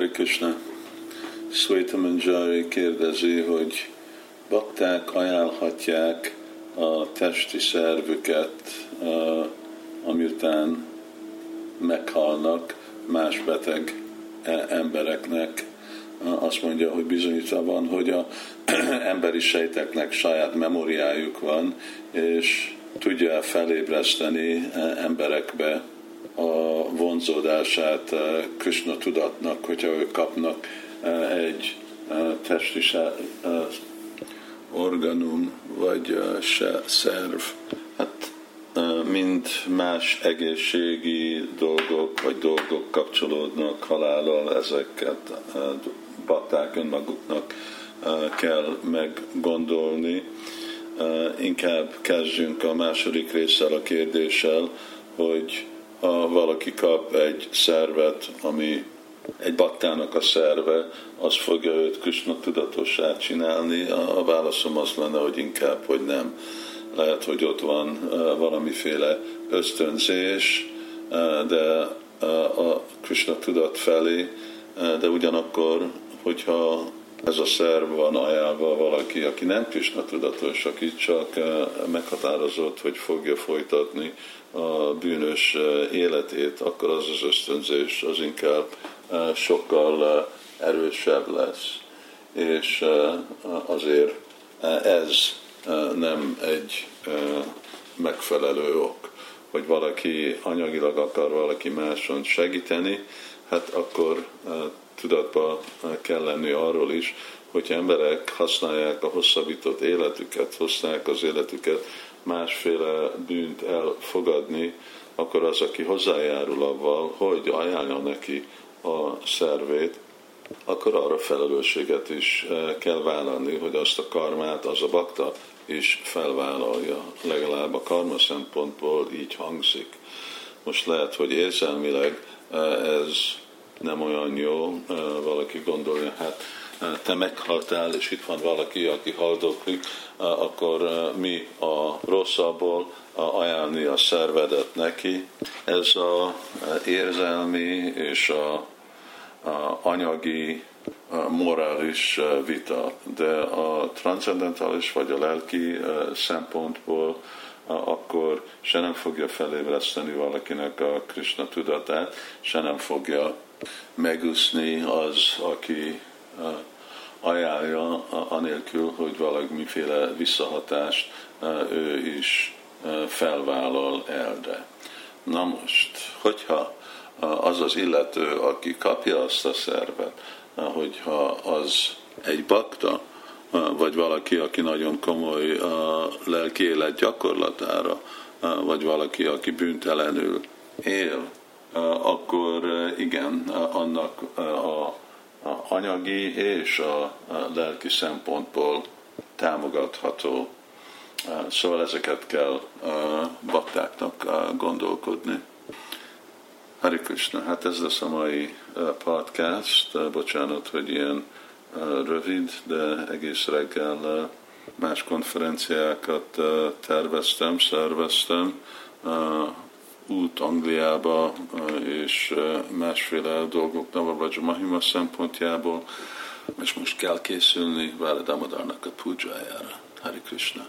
Hari Krishna. Sweta Manjari kérdezi, hogy bakták ajánlhatják a testi szervüket, amiután meghalnak más beteg e, embereknek. Azt mondja, hogy bizonyítva van, hogy a emberi sejteknek saját memóriájuk van, és tudja felébreszteni e, emberekbe a vonzódását eh, Krishna tudatnak, hogyha ők kapnak eh, egy eh, testi organum, vagy se szerv. Hát mind más egészségi dolgok, vagy dolgok kapcsolódnak halállal, ezeket bakták önmaguknak kell meggondolni. Inkább kezdjünk a második résszel a kérdéssel, hogy ha valaki kap egy szervet, ami egy baktának a szerve, az fogja őt Krishna tudatossá csinálni. A válaszom az lenne, hogy inkább, hogy nem. Lehet, hogy ott van valamiféle ösztönzés, de a Krishna tudat felé, de ugyanakkor, hogyha ez a szerv van ajánlva valaki, aki nem Krishna tudatos, aki csak meghatározott, hogy fogja folytatni a bűnös életét, akkor az az ösztönzés az inkább sokkal erősebb lesz. És azért ez nem egy megfelelő ok, hogy valaki anyagilag akar valaki máson segíteni, hát akkor tudatba kell lenni arról is, hogy emberek használják a hosszabbított életüket, használják az életüket másféle bűnt elfogadni, akkor az, aki hozzájárul avval, hogy ajánlja neki a szervét, akkor arra felelősséget is eh, kell vállalni, hogy azt a karmát az a bakta is felvállalja. Legalább a karma szempontból így hangzik. Most lehet, hogy érzelmileg eh, ez nem olyan jó, valaki gondolja, hát te meghaltál, és itt van valaki, aki haldoklik, akkor mi a rosszabból ajánlni a szervedet neki. Ez a érzelmi és a, a anyagi a morális vita, de a transzendentális vagy a lelki szempontból akkor se nem fogja felébreszteni valakinek a Krishna tudatát, se nem fogja megúszni az, aki ajánlja, anélkül, hogy valamiféle visszahatást ő is felvállal de Na most, hogyha az az illető, aki kapja azt a szervet, hogyha az egy bakta, vagy valaki, aki nagyon komoly lelki élet gyakorlatára, vagy valaki, aki bűntelenül él, akkor igen, annak a a anyagi és a lelki szempontból támogatható. Szóval ezeket kell baktáknak gondolkodni. Hari Krishna, hát ez lesz a mai podcast. Bocsánat, hogy ilyen rövid, de egész reggel más konferenciákat terveztem, szerveztem út Angliába és másféle dolgok Navaraja Mahima szempontjából, és most kell készülni Vála Damodarnak a pujájára. Hari Krishna.